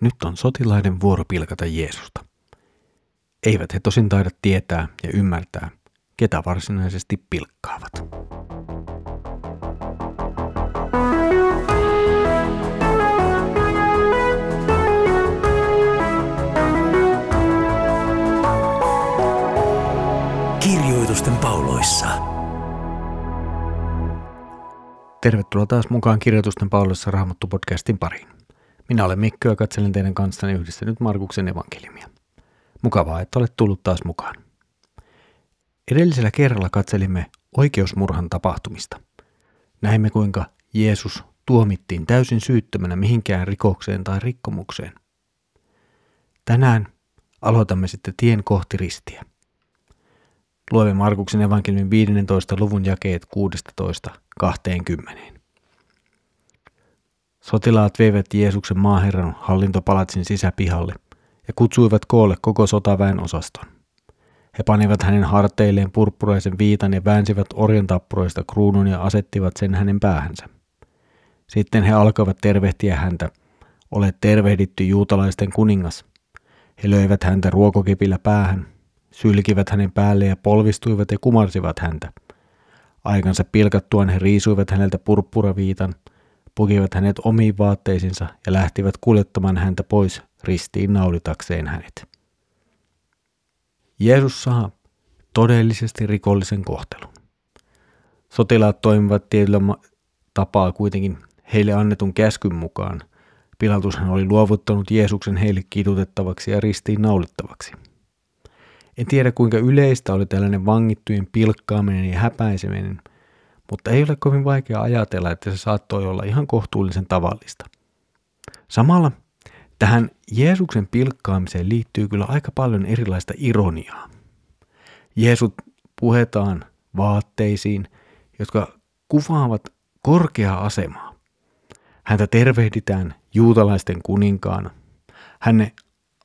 Nyt on sotilaiden vuoro pilkata Jeesusta. Eivät he tosin taida tietää ja ymmärtää, ketä varsinaisesti pilkkaavat. Kirjoitusten pauloissa. Tervetuloa taas mukaan Kirjoitusten pauloissa Raamattu-podcastin pariin. Minä olen Mikko ja katselen teidän kanssanne yhdessä nyt Markuksen evankeliumia. Mukavaa, että olet tullut taas mukaan. Edellisellä kerralla katselimme oikeusmurhan tapahtumista. Näimme kuinka Jeesus tuomittiin täysin syyttömänä mihinkään rikokseen tai rikkomukseen. Tänään aloitamme sitten tien kohti ristiä. Luemme Markuksen evankeliumin 15. luvun jakeet 16-20. Sotilaat veivät Jeesuksen maaherran hallintopalatsin sisäpihalle ja kutsuivat koolle koko sotaväen osaston. He panivat hänen harteilleen purppuraisen viitan ja väänsivät orjantappuroista kruunun ja asettivat sen hänen päähänsä. Sitten he alkoivat tervehtiä häntä. Olet tervehditty juutalaisten kuningas. He löivät häntä ruokokepillä päähän, sylkivät hänen päälle ja polvistuivat ja kumarsivat häntä. Aikansa pilkattuaan he riisuivat häneltä purppuraviitan – pukivat hänet omiin vaatteisiinsa ja lähtivät kuljettamaan häntä pois ristiin naulitakseen hänet. Jeesus saa todellisesti rikollisen kohtelun. Sotilaat toimivat tietyllä tapaa kuitenkin heille annetun käskyn mukaan. Pilatushan oli luovuttanut Jeesuksen heille kidutettavaksi ja ristiin naulittavaksi. En tiedä kuinka yleistä oli tällainen vangittujen pilkkaaminen ja häpäiseminen – mutta ei ole kovin vaikea ajatella, että se saattoi olla ihan kohtuullisen tavallista. Samalla tähän Jeesuksen pilkkaamiseen liittyy kyllä aika paljon erilaista ironiaa. Jeesut puhetaan vaatteisiin, jotka kuvaavat korkeaa asemaa. Häntä tervehditään juutalaisten kuninkaana. Hänne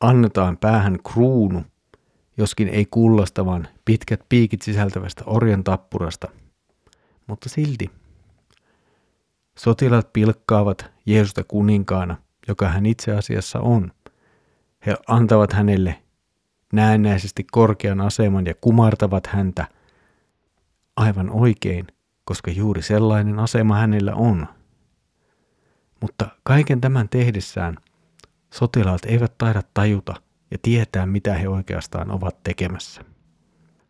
annetaan päähän kruunu, joskin ei kullasta, vaan pitkät piikit sisältävästä orjan tappurasta – mutta silti. Sotilaat pilkkaavat Jeesusta kuninkaana, joka hän itse asiassa on. He antavat hänelle näennäisesti korkean aseman ja kumartavat häntä aivan oikein, koska juuri sellainen asema hänellä on. Mutta kaiken tämän tehdessään sotilaat eivät taida tajuta ja tietää, mitä he oikeastaan ovat tekemässä.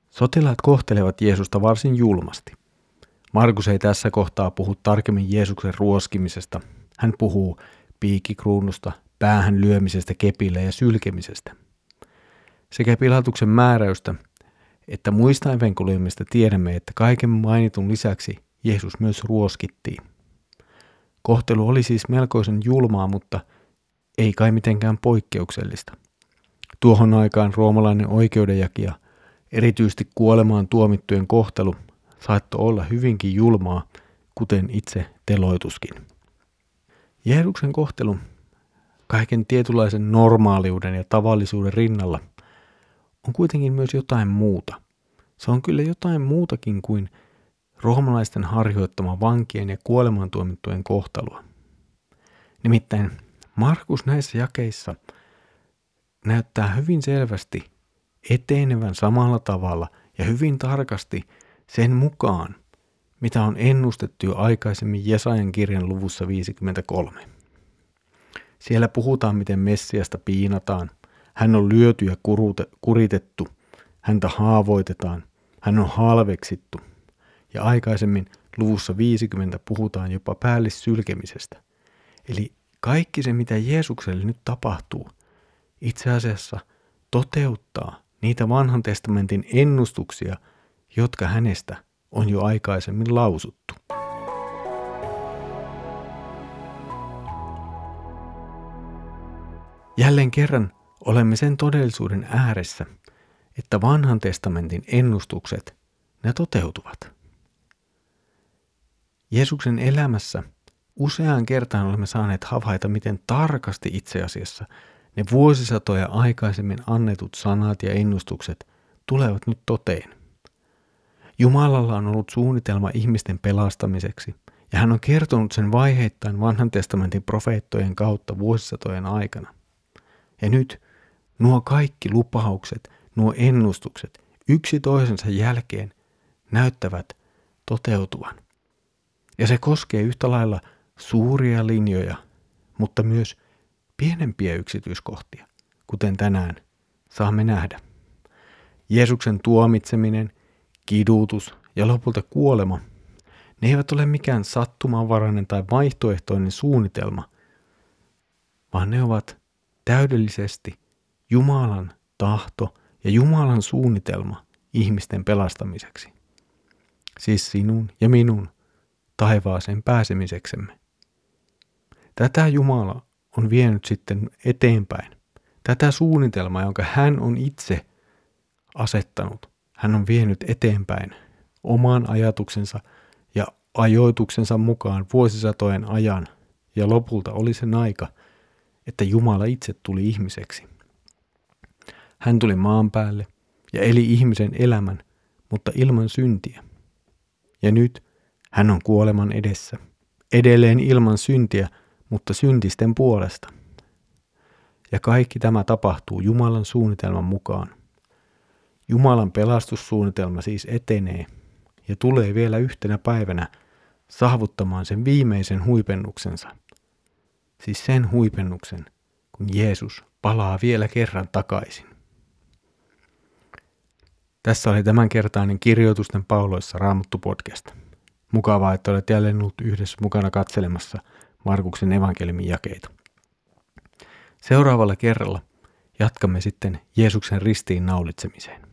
Sotilaat kohtelevat Jeesusta varsin julmasti. Markus ei tässä kohtaa puhu tarkemmin Jeesuksen ruoskimisesta. Hän puhuu piikikruunusta, päähän lyömisestä kepillä ja sylkemisestä. Sekä Pilatuksen määräystä että muista evankeliumista tiedämme, että kaiken mainitun lisäksi Jeesus myös ruoskittiin. Kohtelu oli siis melkoisen julmaa, mutta ei kai mitenkään poikkeuksellista. Tuohon aikaan roomalainen oikeudenjakija, erityisesti kuolemaan tuomittujen kohtelu, saattoi olla hyvinkin julmaa, kuten itse teloituskin. Jeesuksen kohtelu kaiken tietynlaisen normaaliuden ja tavallisuuden rinnalla on kuitenkin myös jotain muuta. Se on kyllä jotain muutakin kuin roomalaisten harjoittama vankien ja kuolemantuomittujen kohtalua. Nimittäin Markus näissä jakeissa näyttää hyvin selvästi etenevän samalla tavalla ja hyvin tarkasti – sen mukaan, mitä on ennustettu jo aikaisemmin Jesajan kirjan luvussa 53. Siellä puhutaan, miten Messiasta piinataan. Hän on lyöty ja kuritettu. Häntä haavoitetaan. Hän on halveksittu. Ja aikaisemmin luvussa 50 puhutaan jopa päällissylkemisestä. Eli kaikki se, mitä Jeesukselle nyt tapahtuu, itse asiassa toteuttaa niitä vanhan testamentin ennustuksia – jotka hänestä on jo aikaisemmin lausuttu. Jälleen kerran olemme sen todellisuuden ääressä, että vanhan testamentin ennustukset, ne toteutuvat. Jeesuksen elämässä useaan kertaan olemme saaneet havaita, miten tarkasti itse asiassa ne vuosisatoja aikaisemmin annetut sanat ja ennustukset tulevat nyt toteen. Jumalalla on ollut suunnitelma ihmisten pelastamiseksi, ja hän on kertonut sen vaiheittain vanhan testamentin profeettojen kautta vuosisatojen aikana. Ja nyt nuo kaikki lupaukset, nuo ennustukset, yksi toisensa jälkeen näyttävät toteutuvan. Ja se koskee yhtä lailla suuria linjoja, mutta myös pienempiä yksityiskohtia, kuten tänään saamme nähdä. Jeesuksen tuomitseminen, kidutus ja lopulta kuolema, ne eivät ole mikään sattumanvarainen tai vaihtoehtoinen suunnitelma, vaan ne ovat täydellisesti Jumalan tahto ja Jumalan suunnitelma ihmisten pelastamiseksi. Siis sinun ja minun taivaaseen pääsemiseksemme. Tätä Jumala on vienyt sitten eteenpäin. Tätä suunnitelmaa, jonka hän on itse asettanut, hän on vienyt eteenpäin oman ajatuksensa ja ajoituksensa mukaan vuosisatojen ajan, ja lopulta oli sen aika, että Jumala itse tuli ihmiseksi. Hän tuli maan päälle ja eli ihmisen elämän, mutta ilman syntiä. Ja nyt hän on kuoleman edessä, edelleen ilman syntiä, mutta syntisten puolesta. Ja kaikki tämä tapahtuu Jumalan suunnitelman mukaan. Jumalan pelastussuunnitelma siis etenee ja tulee vielä yhtenä päivänä saavuttamaan sen viimeisen huipennuksensa. Siis sen huipennuksen, kun Jeesus palaa vielä kerran takaisin. Tässä oli tämänkertainen kirjoitusten pauloissa Raamattu podcast. Mukavaa, että olet jälleen ollut yhdessä mukana katselemassa Markuksen evankeliumin jakeita. Seuraavalla kerralla jatkamme sitten Jeesuksen ristiin naulitsemiseen.